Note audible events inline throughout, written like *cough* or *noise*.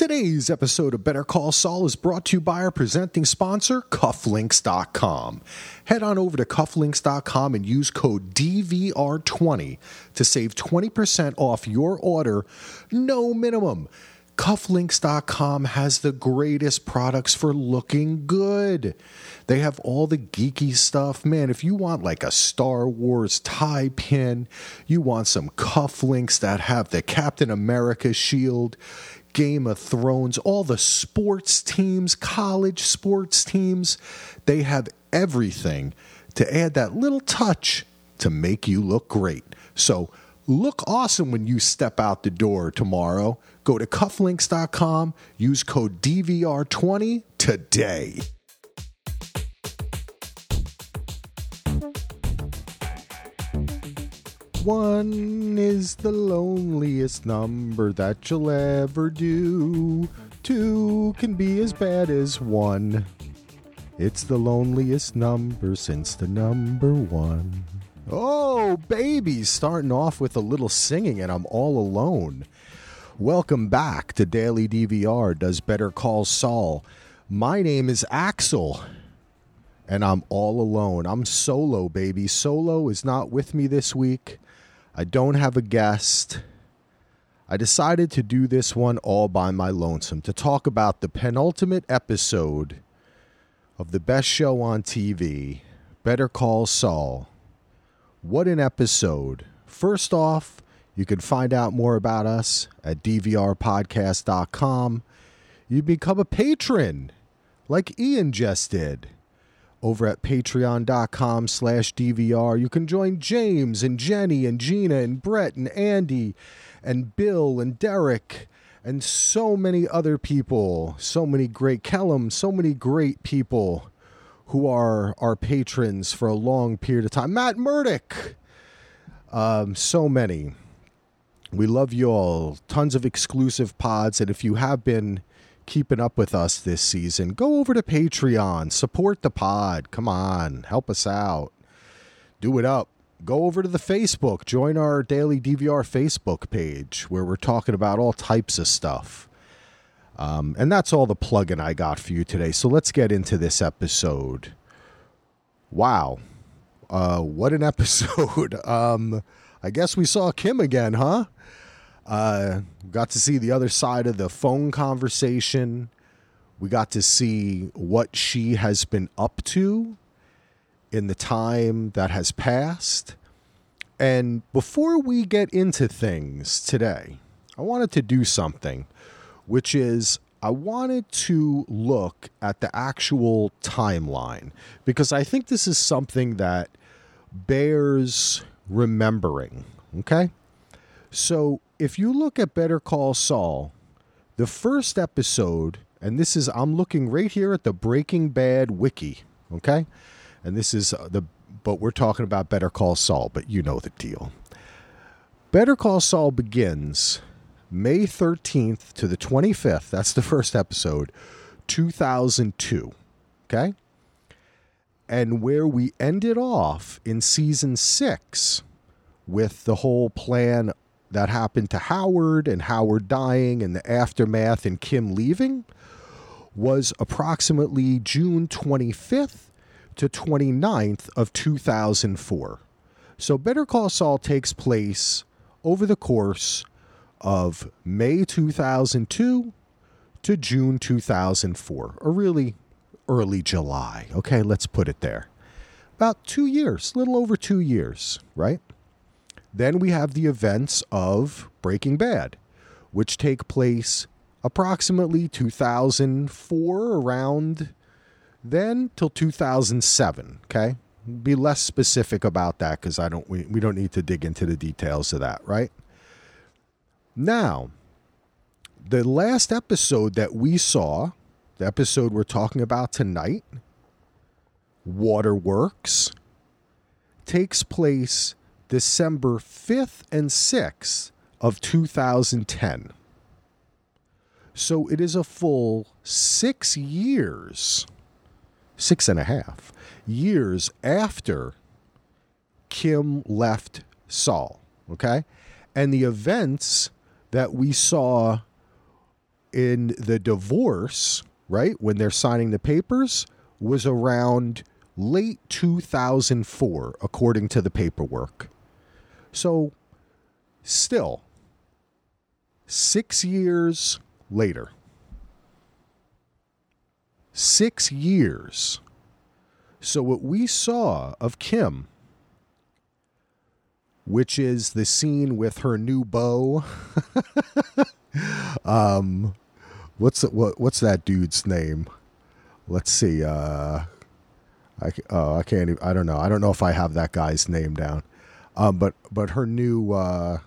Today's episode of Better Call Saul is brought to you by our presenting sponsor, Cufflinks.com. Head on over to Cufflinks.com and use code DVR20 to save 20% off your order, no minimum. Cufflinks.com has the greatest products for looking good. They have all the geeky stuff. Man, if you want like a Star Wars tie pin, you want some cufflinks that have the Captain America shield, Game of Thrones, all the sports teams, college sports teams, they have everything to add that little touch to make you look great. So, look awesome when you step out the door tomorrow. Go to cufflinks.com, use code DVR20 today. One is the loneliest number that you'll ever do. Two can be as bad as one. It's the loneliest number since the number one. Oh, baby, starting off with a little singing, and I'm all alone. Welcome back to Daily DVR Does Better Call Saul. My name is Axel, and I'm all alone. I'm solo, baby. Solo is not with me this week. I don't have a guest. I decided to do this one all by my lonesome to talk about the penultimate episode of the best show on TV, Better Call Saul. What an episode. First off, you can find out more about us at dvrpodcast.com. You become a patron, like Ian just did over at patreon.com slash DVR. You can join James and Jenny and Gina and Brett and Andy and Bill and Derek and so many other people, so many great Kellum, so many great people who are our patrons for a long period of time. Matt Murdock, um, so many. We love you all. Tons of exclusive pods. And if you have been keeping up with us this season, go over to Patreon, support the pod. Come on, help us out. Do it up. Go over to the Facebook, join our daily DVR Facebook page where we're talking about all types of stuff. Um, and that's all the plugin I got for you today. So let's get into this episode. Wow. Uh, what an *laughs* episode. um, I guess we saw Kim again, huh? Uh, got to see the other side of the phone conversation. We got to see what she has been up to in the time that has passed. And before we get into things today, I wanted to do something, which is I wanted to look at the actual timeline because I think this is something that bears remembering. Okay. So if you look at Better Call Saul, the first episode, and this is, I'm looking right here at the Breaking Bad wiki, okay? And this is uh, the, but we're talking about Better Call Saul, but you know the deal. Better Call Saul begins May 13th to the 25th. That's the first episode, 2002, okay? And where we ended off in season six with the whole plan that happened to Howard and Howard dying and the aftermath and Kim leaving was approximately June 25th to 29th of 2004. So Better Call Saul takes place over the course of May 2002 to June 2004, or really early July. Okay, let's put it there. About two years, a little over two years, right? Then we have the events of Breaking Bad, which take place approximately 2004, around then till 2007. Okay, be less specific about that because I don't we, we don't need to dig into the details of that, right? Now, the last episode that we saw, the episode we're talking about tonight, Waterworks, takes place December 5th and 6th of 2010. So it is a full six years, six and a half years after Kim left Saul. Okay. And the events that we saw in the divorce, right, when they're signing the papers, was around late 2004, according to the paperwork. So, still, six years later, six years. So, what we saw of Kim, which is the scene with her new beau, *laughs* um, what's what, what's that dude's name? Let's see. Uh, I oh, I can't. Even, I don't know. I don't know if I have that guy's name down. Um, but but her new uh,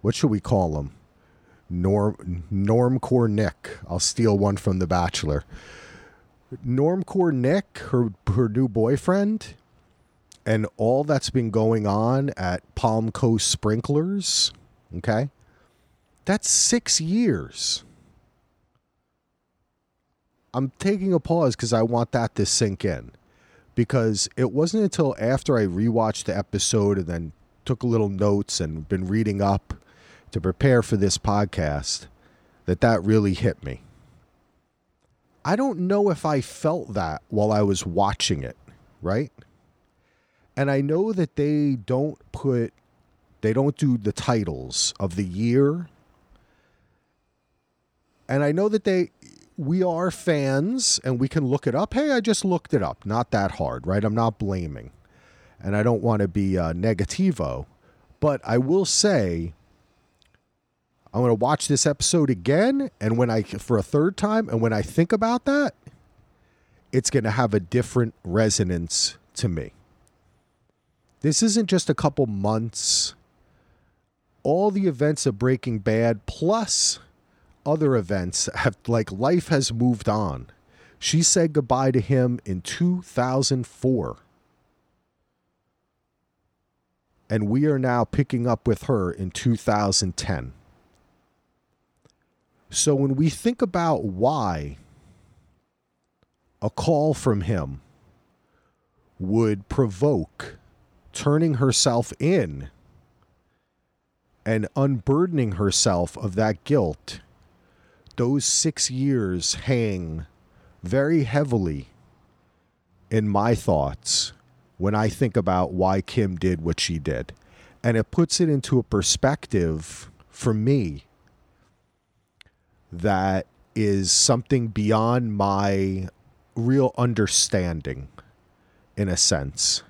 what should we call him? Norm Normcore Nick. I'll steal one from The Bachelor. Normcore Nick, her her new boyfriend, and all that's been going on at Palm Coast Sprinklers. Okay, that's six years. I'm taking a pause because I want that to sink in. Because it wasn't until after I rewatched the episode and then took a little notes and been reading up to prepare for this podcast that that really hit me. I don't know if I felt that while I was watching it, right? And I know that they don't put, they don't do the titles of the year. And I know that they, we are fans and we can look it up. Hey, I just looked it up. Not that hard, right? I'm not blaming. And I don't want to be uh, negativo. But I will say, I'm going to watch this episode again, and when I for a third time, and when I think about that, it's going to have a different resonance to me. This isn't just a couple months. All the events of Breaking Bad plus other events have like life has moved on. She said goodbye to him in 2004. And we are now picking up with her in 2010. So when we think about why a call from him would provoke turning herself in and unburdening herself of that guilt, those six years hang very heavily in my thoughts when I think about why Kim did what she did. And it puts it into a perspective for me that is something beyond my real understanding in a sense.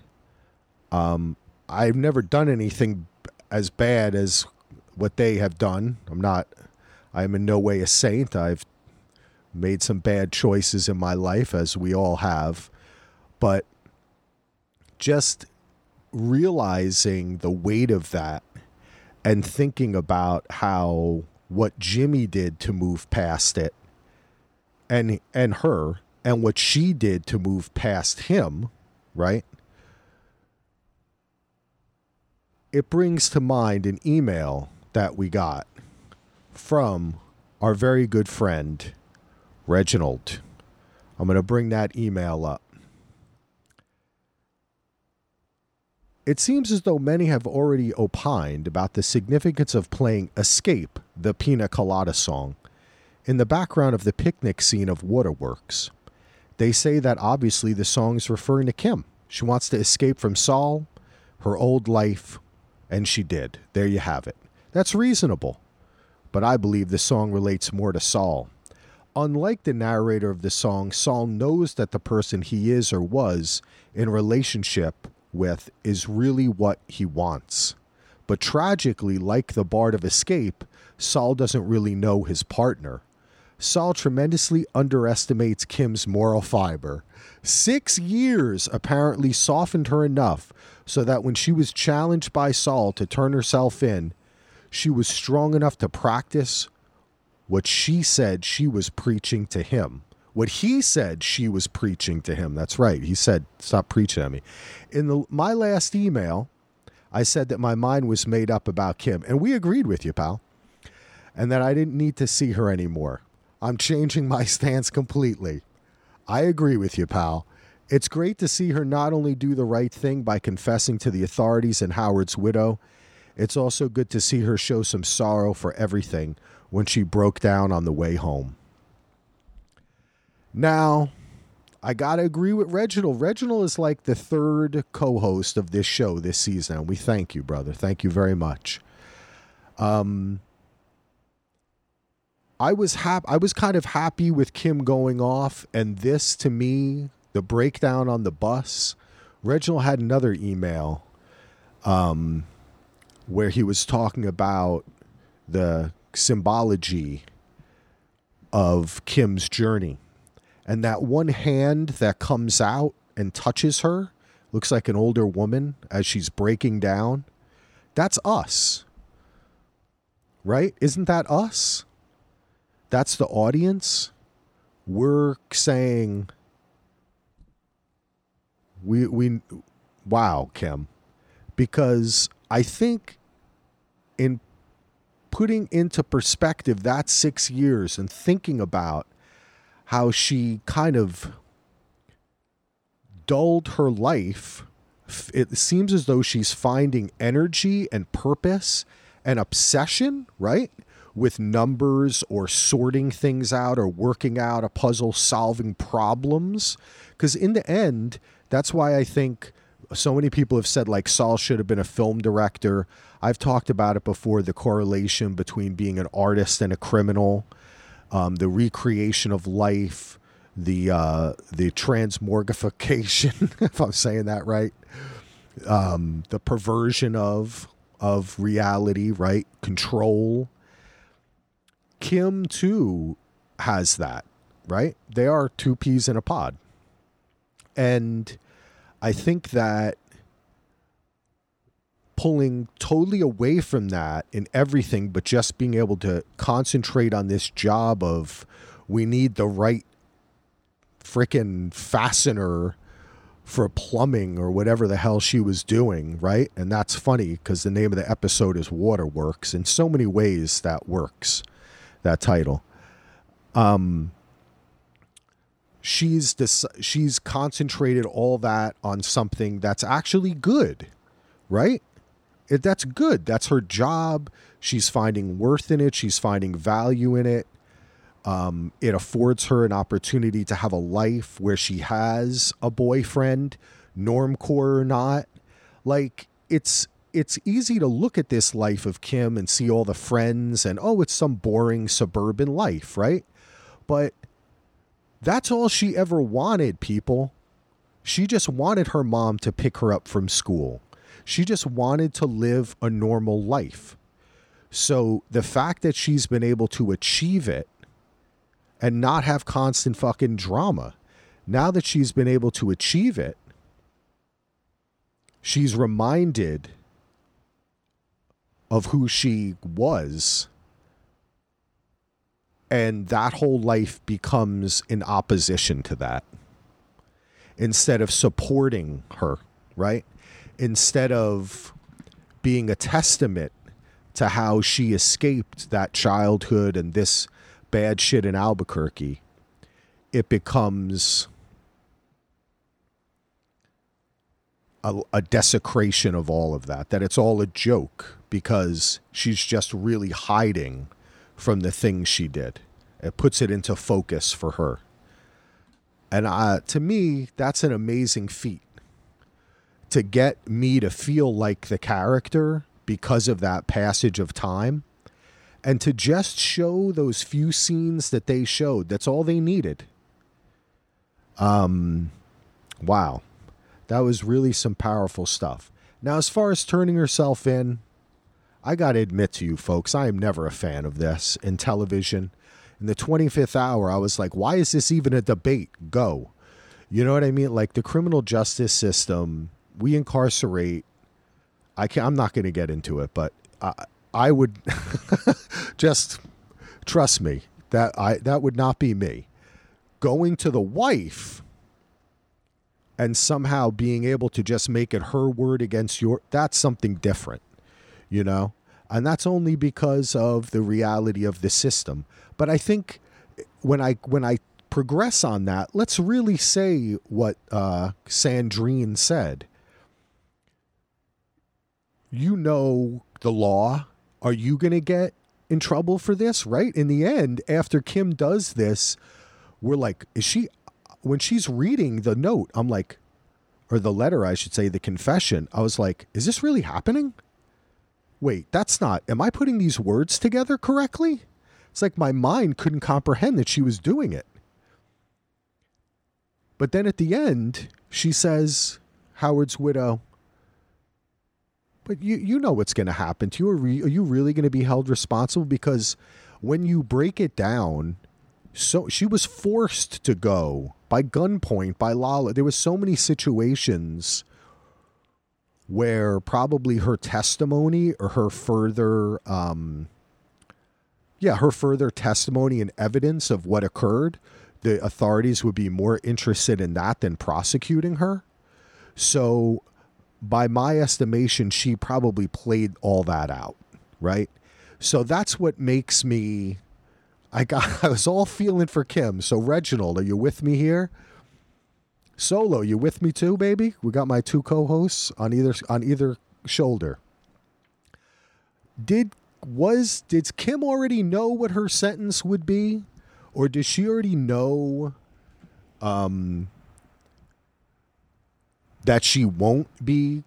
Um, I've never done anything as bad as what they have done. I'm not, I am in no way a saint. I've made some bad choices in my life, as we all have. But just realizing the weight of that and thinking about how what Jimmy did to move past it and and her and what she did to move past him, right? It brings to mind an email that we got from our very good friend Reginald. I'm going to bring that email up. It seems as though many have already opined about the significance of playing Escape, the Pina Colada song, in the background of the picnic scene of Waterworks. They say that obviously the song is referring to Kim. She wants to escape from Saul, her old life, and she did. There you have it. That's reasonable. But I believe the song relates more to Saul. Unlike the narrator of the song, Saul knows that the person he is or was in relationship with is really what he wants. But tragically, like the Bard of Escape, Saul doesn't really know his partner. Saul tremendously underestimates Kim's moral fiber. Six years apparently softened her enough so that when she was challenged by Saul to turn herself in, she was strong enough to practice what she said she was preaching to him what he said she was preaching to him. That's right. He said, "Stop preaching at me." In the, my last email, I said that my mind was made up about Kim, and we agreed with you, pal, and that I didn't need to see her anymore. I'm changing my *laughs* stance completely. I agree with you, pal. It's great to see her not only do the right thing by confessing to the authorities and Howard's widow, it's also good to see her show some sorrow for everything when she broke down on the way home. Now, I got to agree with Reginald. Reginald is like the third co host of this show this season. We thank you, brother. Thank you very much. Um, I was hap- I was kind of happy with Kim going off, and this to me, the breakdown on the bus. Reginald had another email um, where he was talking about the symbology of Kim's journey. And that one hand that comes out and touches her looks like an older woman as she's breaking down. That's us. Right? Isn't that us? That's the audience. We're saying we we wow, Kim. Because I think in putting into perspective that 6 years and thinking about how she kind of dulled her life it seems as though she's finding energy and purpose and obsession, right? With numbers or sorting things out or working out a puzzle, solving problems. Because in the end, that's why I think so many people have said like Saul should have been a film director. I've talked about it before the correlation between being an artist and a criminal, um, the recreation of life, the uh, the transmorgification, *laughs* if I'm saying that right, um, the perversion of of reality, right? Control. Kim too has that, right? They are two peas in a pod. And I think that pulling totally away from that in everything, but just being able to concentrate on this job of we need the right freaking fastener for plumbing or whatever the hell she was doing, right? And that's funny because the name of the episode is Waterworks. In so many ways, that works, that title. Um, she's dis- she's concentrated all that on something that's actually good, right? It, that's good. That's her job. She's finding worth in it. She's finding value in it. Um, it affords her an opportunity to have a life where she has a boyfriend, normcore or not. Like it's it's easy to look at this life of Kim and see all the friends and oh, it's some boring suburban life, right? But that's all she ever wanted, people. She just wanted her mom to pick her up from school. She just wanted to live a normal life. So the fact that she's been able to achieve it and not have constant fucking drama, now that she's been able to achieve it, she's reminded of who she was and that whole life becomes in opposition to that instead of supporting her, right? Instead of being a testament to how she escaped that childhood and this bad shit in Albuquerque, it becomes a, a, desecration of all of that, that it's all a joke because she's just really hiding from the things she did. It puts it into focus for her. And uh, to me, that's an amazing feat. To get me to feel like the character because of that passage of time and to just show those few scenes that they showed. That's all they needed. Um, wow. That was really some powerful stuff. Now, as far as turning herself in, I got to admit to you folks, I am never a fan of this in television. In the 25th hour, I was like, why is this even a debate? Go. You know what I mean? Like the criminal justice system, we incarcerate. I can I'm not going to get into it, but I, I would *laughs* just trust me that I that would not be me. Going to the wife and somehow being able to just make it her word against your that's something different you know? And that's only because of the reality of the system. But i think when i when i progress on that let's really say what uh, sandrine said. You know the law. Are you going to get in trouble for this, right? In the end, after Kim does this, we're like, is she, when she's reading the note, I'm like, or the letter, I should say, the confession, I was like, is this really happening? Wait, that's not, am I putting these words together correctly? It's like my mind couldn't comprehend that she was doing it. But then at the end, she says, Howard's widow, but you you know what's going to happen to you. Are, re- are you really going to be held responsible? Because when you break it down, so she was forced to go by gunpoint by Lalo. There was so many situations where probably her testimony or her further, um, yeah, her further testimony and evidence of what occurred, the authorities would be more interested in that than prosecuting her. So by my estimation, she probably played all that out, right? So that's what makes me. I got. *laughs* I was all feeling for Kim. So Reginald, are you with me here? Solo, you with me too, baby? We got my two co-hosts on either on either shoulder. Did was did Kim already know what her sentence would be, or does she already know? Um, that she won't be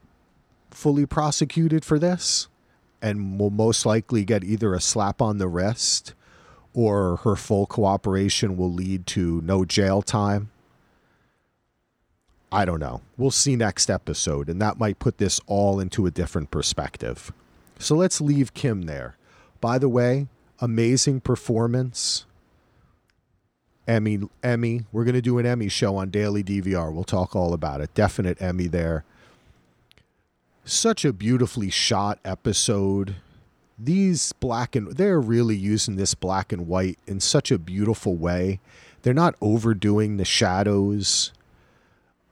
fully prosecuted for this and will most likely get either a slap on the wrist or her full cooperation will lead to no jail time. I don't know. We'll see next episode, and that might put this all into a different perspective. So let's leave Kim there. By the way, amazing performance. Emmy Emmy. We're going to do an Emmy show on Daily DVR. We'll talk all about it. Definite Emmy there. Such a beautifully shot episode. These black and they're really using this black and white in such a beautiful way. They're not overdoing the shadows,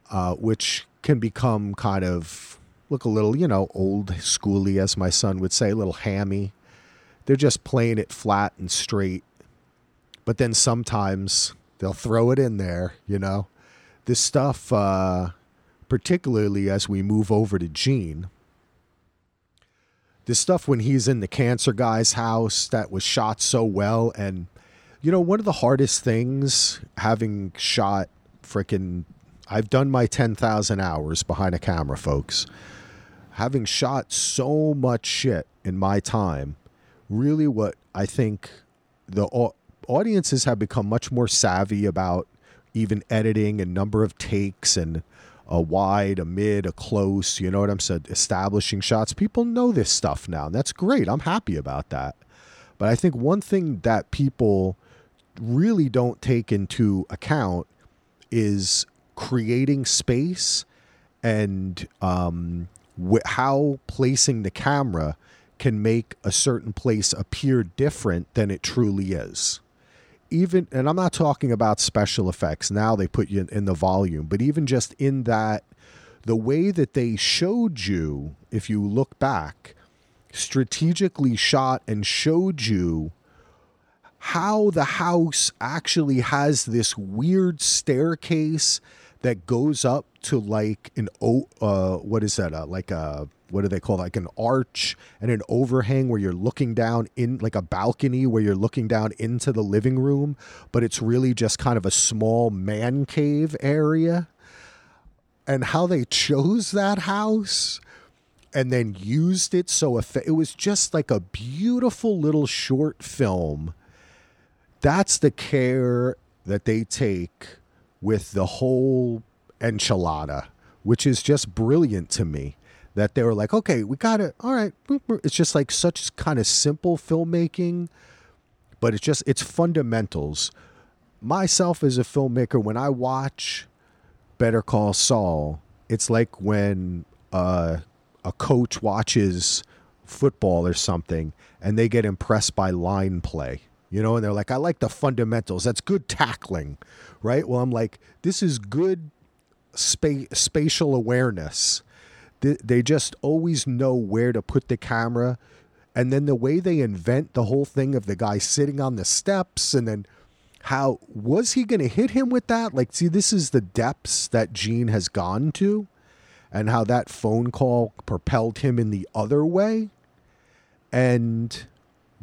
uh, which can become kind of look a little, you know, old schooly, as my son would say, a little hammy. They're just playing it flat and straight but then sometimes they'll throw it in there, you know. This stuff, uh, particularly as we move over to Gene, this stuff when he's in the cancer guy's house that was shot so well. And, you know, one of the hardest things having shot freaking, I've done my 10,000 hours behind a camera, folks. Having shot so much shit in my time, really what I think the audiences have become much more savvy about even editing and number of takes and a wide, a mid, a close, you know what I'm saying, establishing shots. People know this stuff now. And that's great. I'm happy about that. But I think one thing that people really don't take into account is creating space and um, wh- how placing the camera can make a certain place appear different than it truly is even and I'm not talking about special effects. Now they put you in, in the volume, but even just in that the way that they showed you, if you look back, strategically shot and showed you how the house actually has this weird staircase that goes up to like an uh what is that uh, like a what do they call it? like an arch and an overhang where you're looking down in like a balcony where you're looking down into the living room, but it's really just kind of a small man cave area. And how they chose that house and then used it so it was just like a beautiful little short film. That's the care that they take with the whole enchilada, which is just brilliant to me that they were like, okay, we got it. All right. It's just like such kind of simple filmmaking, but it's just, it's fundamentals. Myself as a filmmaker, when I watch Better Call Saul, it's like when uh, a coach watches football or something and they get impressed by line play, you know, and they're like, I like the fundamentals. That's good tackling, right? Well, I'm like, this is good spa- spatial awareness they just always know where to put the camera. And then the way they invent the whole thing of the guy sitting on the steps and then how was he going to hit him with that? Like, see, this is the depths that Gene has gone to and how that phone call propelled him in the other way. And,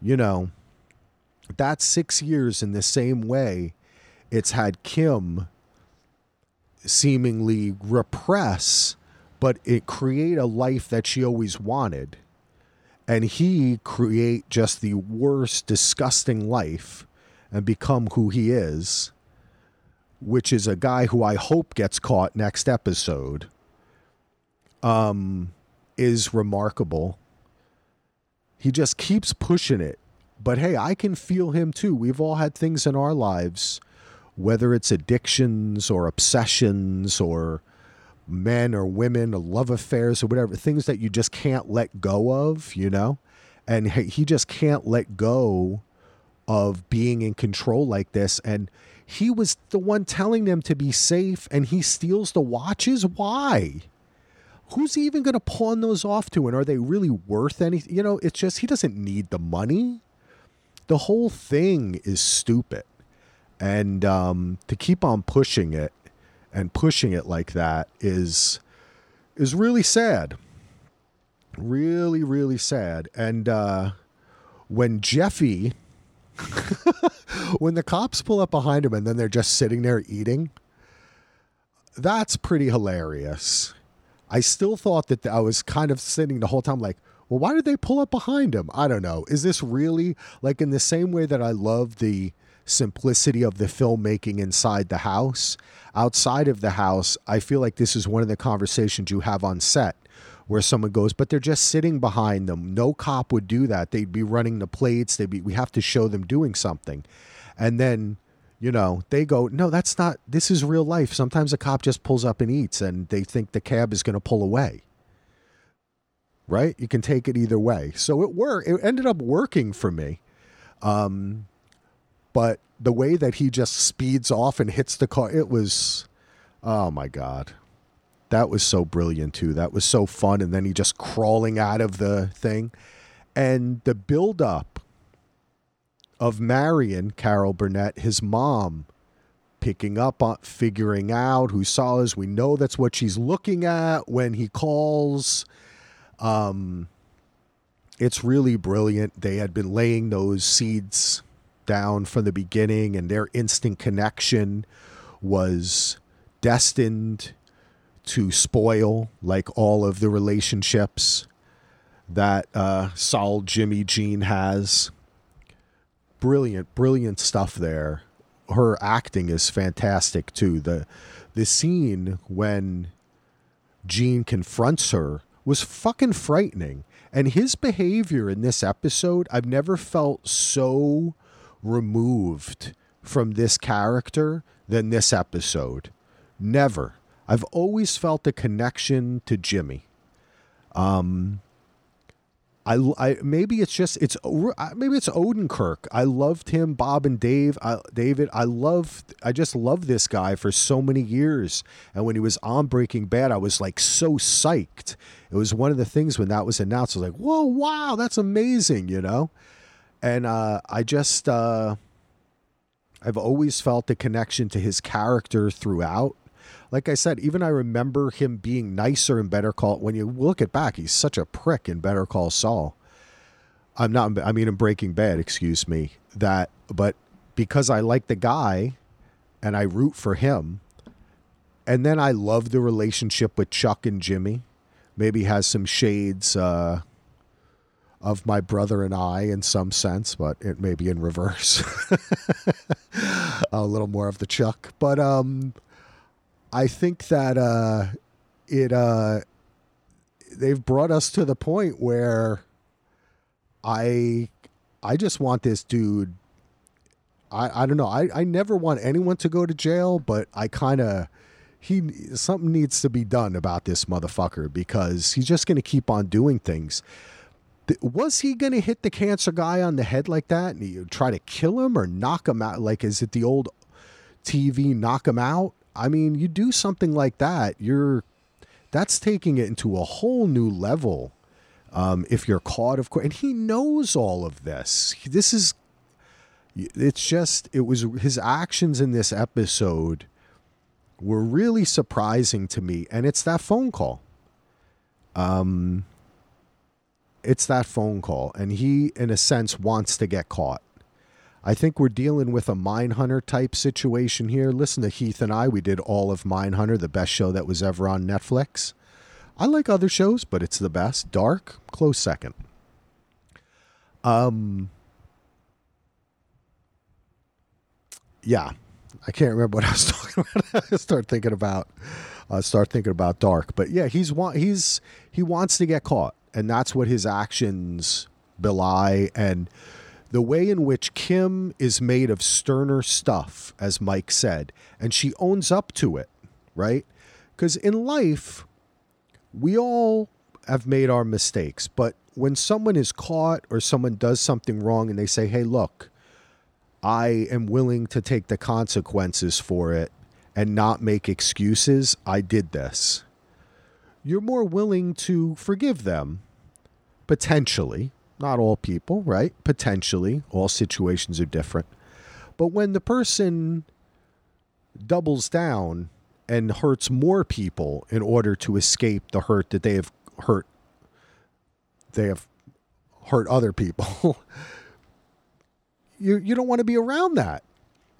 you know, That's six years in the same way it's had Kim seemingly repress, but it create a life that she always wanted. And he create just the worst, disgusting life and become who he is, which is a guy who I hope gets caught next episode. Um, is remarkable. He just keeps pushing it. But hey, I can feel him too. We've all had things in our lives whether it's addictions or obsessions or men or women or love affairs or whatever, things that you just can't let go of, you know? And he just can't let go of being in control like this. And he was the one telling them to be safe and he steals the watches. Why? Who's he even going to pawn those off to? And are they really worth anything? You know, it's just he doesn't need the money. The whole thing is stupid. And um, to keep on pushing it and pushing it like that is is really sad. Really really sad. And uh, when jeffy *laughs* when the cops pull up behind him and then they're just sitting there eating that's pretty hilarious. I still thought that i was kind of sitting the whole time like well why did they pull up behind him i don't know is this really like in the same way that i love the simplicity of the filmmaking inside the house. Outside of the house, I feel like this is one of the conversations you have on set where someone goes, but they're just sitting behind them. No cop would do that. They'd be running the plates. They'd be, we have to show them doing something. And then, you know, they go, no, that's not, this is real life. Sometimes a cop just pulls up and eats and they think the cab is going to pull away. Right? You can take it either way. So it worked. It ended up working for me. Um, but the way that he just speeds off and hits the car, it was, oh my God. That was so brilliant too. That was so fun. And then he just crawling out of the thing. And the build up of Marion, Carol Burnett, his mom, picking up on figuring out who saw us. We know that's what she's looking at when he calls. Um, it's really brilliant. They had been laying those seeds down from the beginning, and their instant connection was destined to spoil, like all of the relationships that uh, Saul Jimmy Gene has. Brilliant, brilliant stuff there. Her acting is fantastic too. The the scene when Gene confronts her was fucking frightening. And his behavior in this episode, I've never felt so removed from this character than this episode. Never. I've always felt a connection to Jimmy. Um, I, I maybe it's just it's maybe it's Odenkirk. I loved him, Bob and Dave, I, David. I love I just love this guy for so many years. And when he was on Breaking Bad, I was like so psyched. It was one of the things when that was announced. I was like, "Whoa, wow, that's amazing!" You know and uh, I just uh, I've always felt a connection to his character throughout. Like I said, even I remember him being nicer in Better Call. When you look it back, he's such a prick in Better Call Saul. I'm not. I mean, in Breaking Bad, excuse me. That, but because I like the guy, and I root for him, and then I love the relationship with Chuck and Jimmy. Maybe has some shades. Uh, of my brother and I in some sense, but it may be in reverse. *laughs* a little more of the Chuck. But um, I think that uh, it uh, they've brought us to the point where I I just want this dude. I, I don't know. I, I never want anyone to go to jail, but I kind of he something needs to be done about this motherfucker because he's just going to keep on doing things was he going to hit the cancer guy on the head like that and you try to kill him or knock him out? Like, is it the old TV knock him out? I mean, you do something like that, you're that's taking it into a whole new level. Um, if you're caught, of course, and he knows all of this. This is, it's just, it was his actions in this episode were really surprising to me, and it's that phone call. Um, it's that phone call and he in a sense wants to get caught I think we're dealing with a Mindhunter type situation here. Listen to Heath and I. We did all of Mindhunter, the best show that was ever on Netflix. I like other shows, but it's the best. Dark, close second. Um, yeah, I can't remember what I was *laughs* talking about. *laughs* I start thinking about, uh, start thinking about Dark. But yeah, he's want he's he wants to get caught, and that's what his actions belie. And the way in which Kim is made of sterner stuff, as Mike said, and she owns up to it, right? Because in life, we all have made our mistakes, but when someone is caught or someone does something wrong and they say, "Hey, look." I am willing to take the consequences for it and not make excuses. I did this. You're more willing to forgive them, potentially. Not all people, right? Potentially. All situations are different. But when the person doubles down and hurts more people in order to escape the hurt that they have hurt, they have hurt other people. *laughs* you you don't want to be around that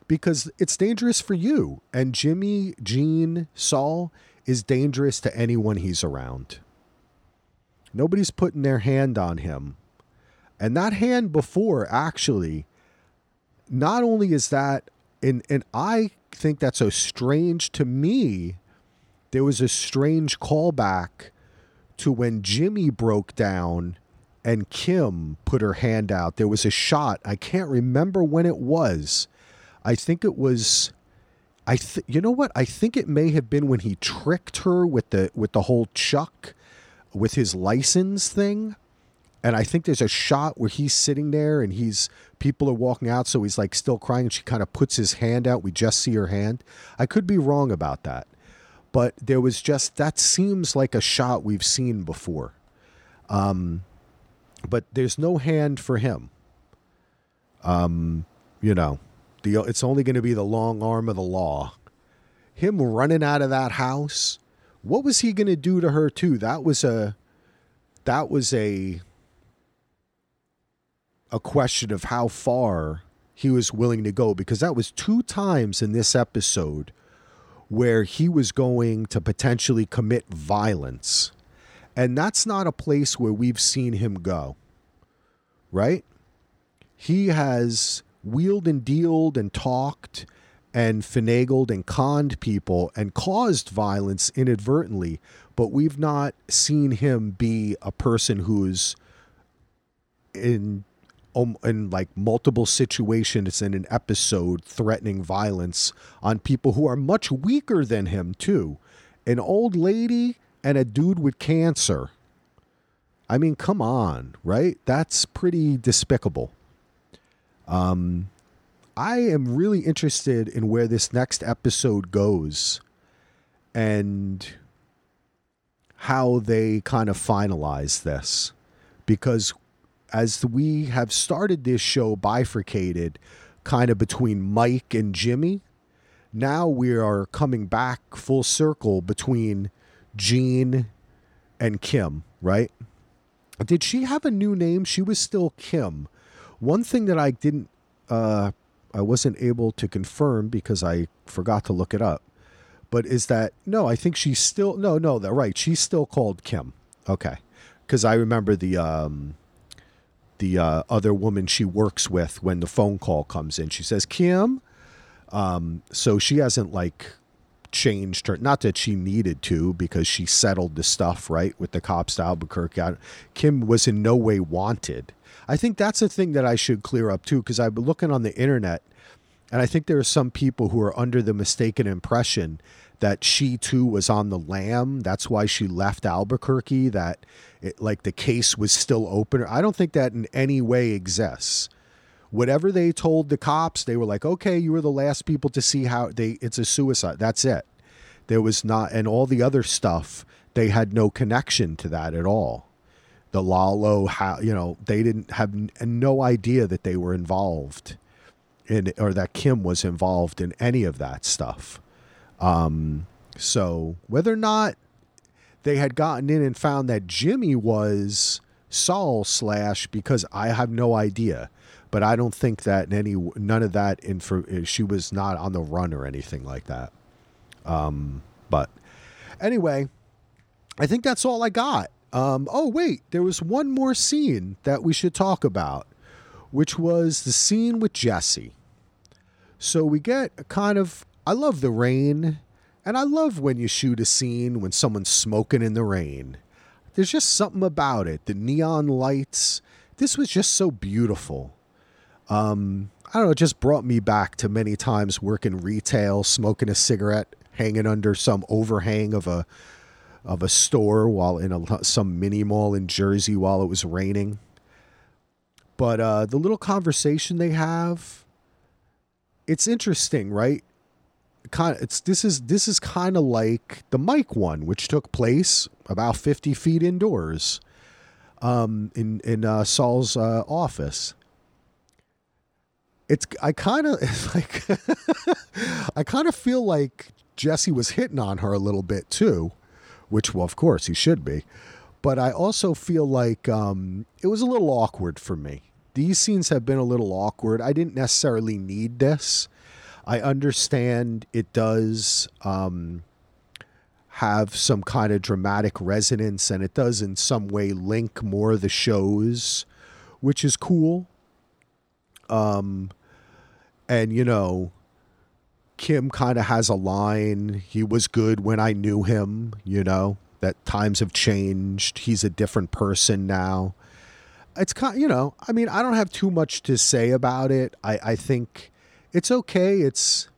because it's dangerous for you. And Jimmy, Gene, Saul is dangerous to anyone he's around. Nobody's putting their hand on him. And that hand before actually not only is that and and I think that's so strange to me. There was a strange callback to when Jimmy broke down and Kim put her hand out. There was a shot. I can't remember when it was. I think it was I th- you know what? I think it may have been when he tricked her with the with the whole Chuck with his license thing. And I think there's a shot where he's sitting there and he's people are walking out so he's like still crying and she kind of puts his hand out. We just see her hand. I could be wrong about that. But there was just that seems like a shot we've seen before. Um but there's no hand for him. Um, you know, the it's only going to be the long arm of the law. Him running out of that house. What was he going to do to her too? That was a that was a a question of how far he was willing to go because that was two times in this episode where he was going to potentially commit violence and that's not a place where we've seen him go. Right? He has wheeled and dealed and talked and finagled and conned people and caused violence inadvertently, but we've not seen him be a person who's in in like multiple situations in an episode threatening violence on people who are much weaker than him too. An old lady and a dude with cancer. I mean, come on, right? That's pretty despicable. Um, I am really interested in where this next episode goes and how they kind of finalize this. Because as we have started this show bifurcated kind of between Mike and Jimmy, now we are coming back full circle between Gene and Kim, right? Did she have a new name? She was still Kim. One thing that I didn't, uh, I wasn't able to confirm because I forgot to look it up, but is that no? I think she's still no, no. That right? She's still called Kim. Okay, because I remember the um, the uh, other woman she works with when the phone call comes in. She says Kim. Um, so she hasn't like changed her. Not that she needed to, because she settled the stuff right with the cops to Albuquerque. Kim was in no way wanted. I think that's a thing that I should clear up too, because I've been looking on the internet, and I think there are some people who are under the mistaken impression that she too was on the lam. That's why she left Albuquerque. That it, like the case was still open. I don't think that in any way exists whatever they told the cops, they were like, okay, you were the last people to see how they, it's a suicide. That's it. There was not, and all the other stuff, they had no connection to that at all. The Lalo, how, you know, they didn't have no idea that they were involved in, or that Kim was involved in any of that stuff. Um, so whether or not they had gotten in and found that Jimmy was Saul slash, because I have no idea but I don't think that any none of that info she was not on the run or anything like that. Um, but anyway, I think that's all I got. Um, oh wait, there was one more scene that we should talk about, which was the scene with Jesse. So we get a kind of I love the rain, and I love when you shoot a scene when someone's smoking in the rain. There's just something about it. The neon lights. This was just so beautiful. Um, I don't know, it just brought me back to many times working retail, smoking a cigarette, hanging under some overhang of a of a store while in a, some mini mall in Jersey while it was raining. But uh, the little conversation they have, it's interesting, right? Kind of, it's this is this is kind of like the Mike one, which took place about fifty feet indoors, um, in in uh, Saul's uh, office it's I kind of *laughs* like *laughs* I kind of feel like Jesse was hitting on her a little bit too, which well of course he should be, but I also feel like um, it was a little awkward for me. These scenes have been a little awkward. I didn't necessarily need this. I understand it does um, have some kind of dramatic resonance, and it does in some way link more of the shows, which is cool. Um, and you know, Kim kind of has a line. He was good when I knew him. You know that times have changed. He's a different person now. It's kind, you know. I mean, I don't have too much to say about it. I I think it's okay. It's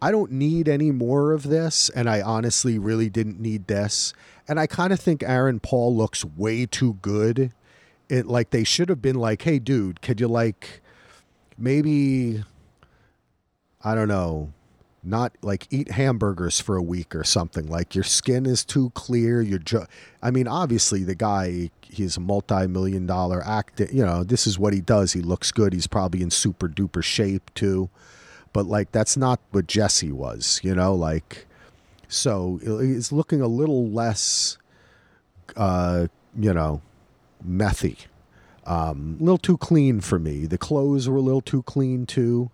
I don't need any more of this, and I honestly really didn't need this. And I kind of think Aaron Paul looks way too good. It like they should have been like, "Hey, dude, could you like maybe I don't know, not like eat hamburgers for a week or something. Like your skin is too clear. Your jo- I mean, obviously the guy he's a multi-million dollar actor. You know, this is what he does. He looks good. He's probably in super duper shape too. But like that's not what Jesse was. You know, like so it's looking a little less, uh, you know, methy. Um, a little too clean for me. The clothes were a little too clean too.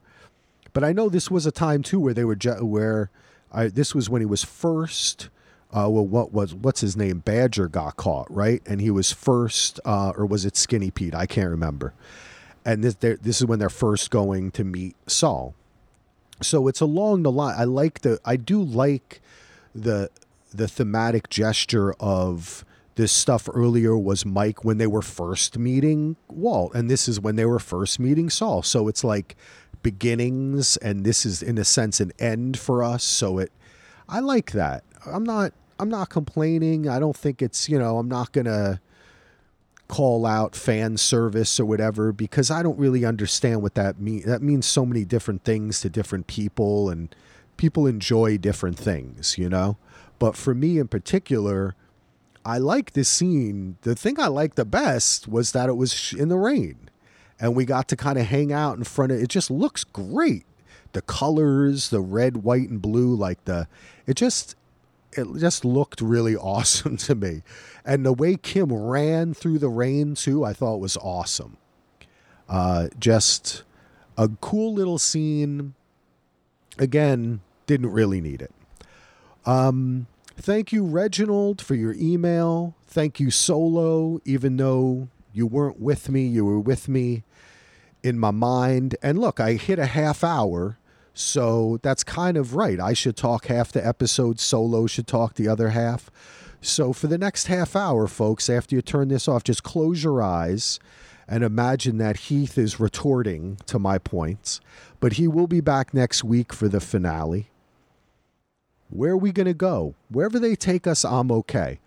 But I know this was a time too where they were where I, this was when he was first. Uh, well, what was what's his name? Badger got caught, right? And he was first, uh, or was it Skinny Pete? I can't remember. And this this is when they're first going to meet Saul. So it's along the line. I like the I do like the the thematic gesture of this stuff earlier was Mike when they were first meeting Walt, and this is when they were first meeting Saul. So it's like beginnings and this is in a sense an end for us so it i like that i'm not i'm not complaining i don't think it's you know i'm not gonna call out fan service or whatever because i don't really understand what that means that means so many different things to different people and people enjoy different things you know? But for me in particular i like this scene. The thing i liked the best was that it was in the rain and we got to kind of hang out in front of it just looks great. The colors the red white and blue like the it just it just looked really *laughs* awesome to me and the way kim ran through the rain too i thought was awesome uh, just a cool little scene again didn't really need it um, thank you reginald for your email thank you solo even though you weren't with me. You were with me in my mind. And look, I hit a half hour. So that's kind of right. I should talk half the episode, Solo should talk the other half. So for the next half hour, folks, after you turn this off, just close your eyes and imagine that Heath is retorting to my points. But he will be back next week for the finale. Where are we going to go? Wherever they take us, I'm okay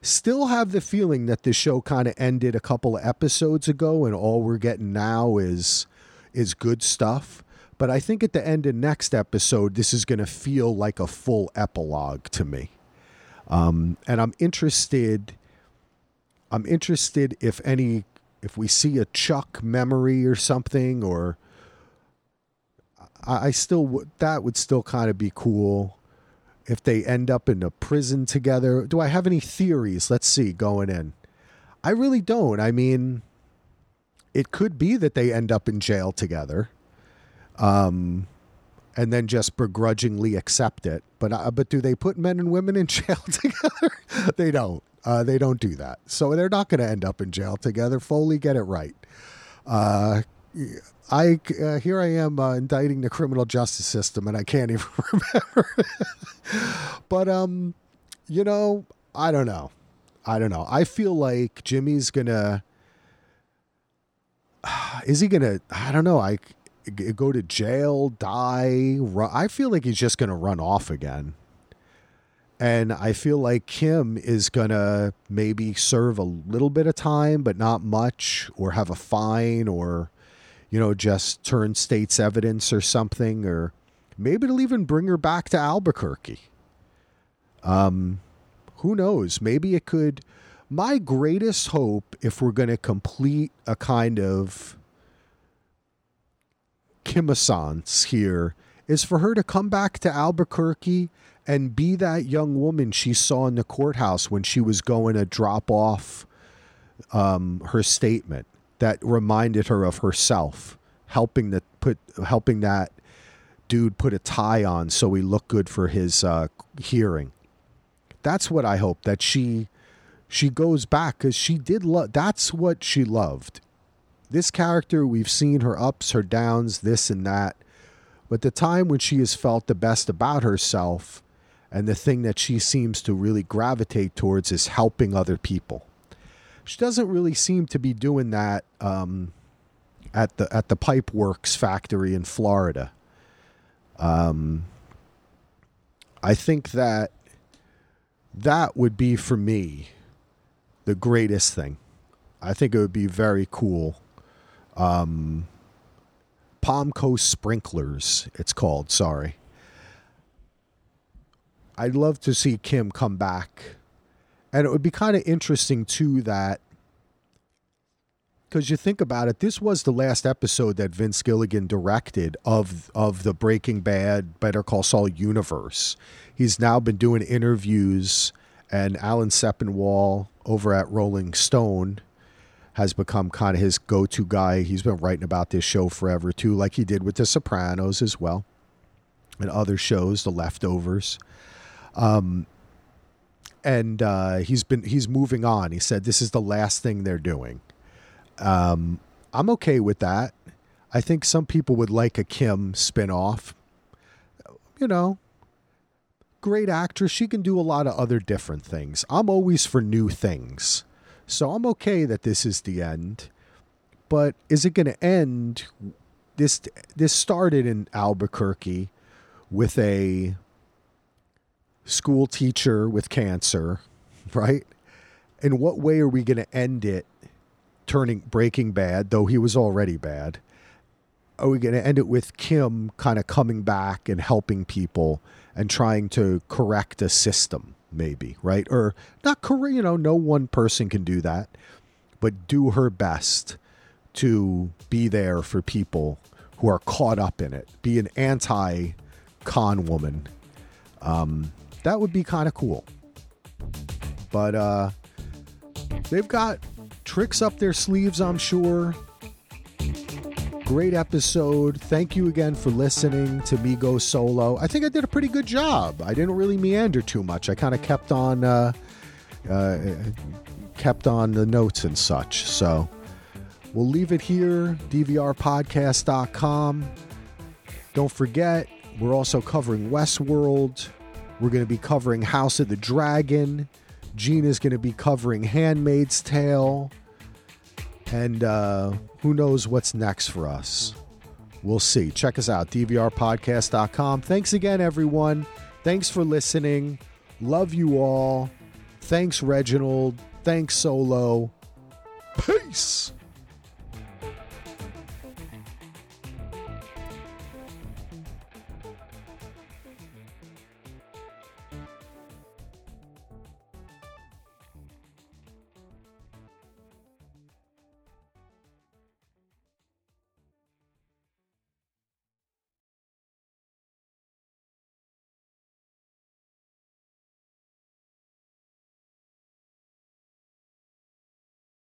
still have the feeling that the show kind of ended a couple of episodes ago and all we're getting now is is good stuff but i think at the end of next episode this is going to feel like a full epilogue to me um, and i'm interested i'm interested if any if we see a chuck memory or something or i, I still that would still kind of be cool if they end up in a prison together. Do I have any theories? Let's see, going in. I really don't. I mean, It could be that they end up in jail together, um, and then just begrudgingly accept it. But uh, but do they put men and women in *laughs* jail together? they don't. Uh, they don't do that. So they're not going to end up in jail together. Foley, get it right. Uh, I uh, here I am uh, indicting the criminal justice system, and I can't even *laughs* remember. but um, you know, I don't know. I don't know. I feel like Jimmy's gonna. *sighs* Is he gonna? I don't know. I go to jail, die. Run, I feel like he's just gonna run off again. And I feel like Kim is going to maybe serve a little bit of time, but not much, or have a fine, or, you know, just turn state's evidence or something, or maybe it'll even bring her back to Albuquerque. Um, who knows? Maybe it could. My greatest hope, if we're going to complete a kind of Kimassance here, is for her to come back to Albuquerque and be that young woman she saw in the courthouse when she was going to drop off um, her statement that reminded her of herself, helping the put helping that dude put a tie on so he looked good for his uh, hearing. That's what I hope that she she goes back because she did love. That's what she loved. This character, we've seen her ups, her downs, this and that. But the time when she has felt the best about herself and the thing that she seems to really gravitate towards is helping other people. She doesn't really seem to be doing that um, at the at the Pipe Works factory in Florida. Um, I think that that would be for me the greatest thing. I think it would be very cool. Um, Palm Coast Sprinklers, it's called. Sorry. I'd love to see Kim come back. And it would be kind of interesting, too, that because you think about it, this was the last episode that Vince Gilligan directed of of the Breaking Bad Better Call Saul universe. He's now been doing interviews, and Alan Sepinwall over at Rolling Stone has become kind of his go to guy. He's been writing about this show forever too, like he did with The Sopranos as well, and other shows, The Leftovers. Um, and uh, he's been he's moving on. He said this is the last thing they're doing. Um, I'm okay with that. I think some people would like a Kim spinoff. You know, great actress. She can do a lot of other different things. I'm always for new things. So I'm okay that this is the end. But is it going to end? This this started in Albuquerque with a school teacher with cancer, right? In what way are we going to end it turning breaking bad, though he was already bad? Are we going to end it with Kim kind of coming back and helping people and trying to correct a system, maybe, right? Or not correct, you know, no one person can do that, but do her best to be there for people who are caught up in it, be an anti con woman. Um, that would be kind of cool. But uh, they've got tricks up their sleeves, I'm sure. Great episode. Thank you again for listening to me go solo. I think I did a pretty good job. I didn't really meander too much. I kind of kept on, uh, uh, kept on the notes and such. So we'll leave it here. DVRpodcast.com. Don't forget, we're also covering Westworld. We're going to be covering House of the Dragon. Gina's going to be covering Handmaid's Tale. And uh, who knows what's next for us? We'll see. Check us out, dvrpodcast.com. Thanks again, everyone. Thanks for listening. Love you all. Thanks, Reginald. Thanks, Solo. Peace.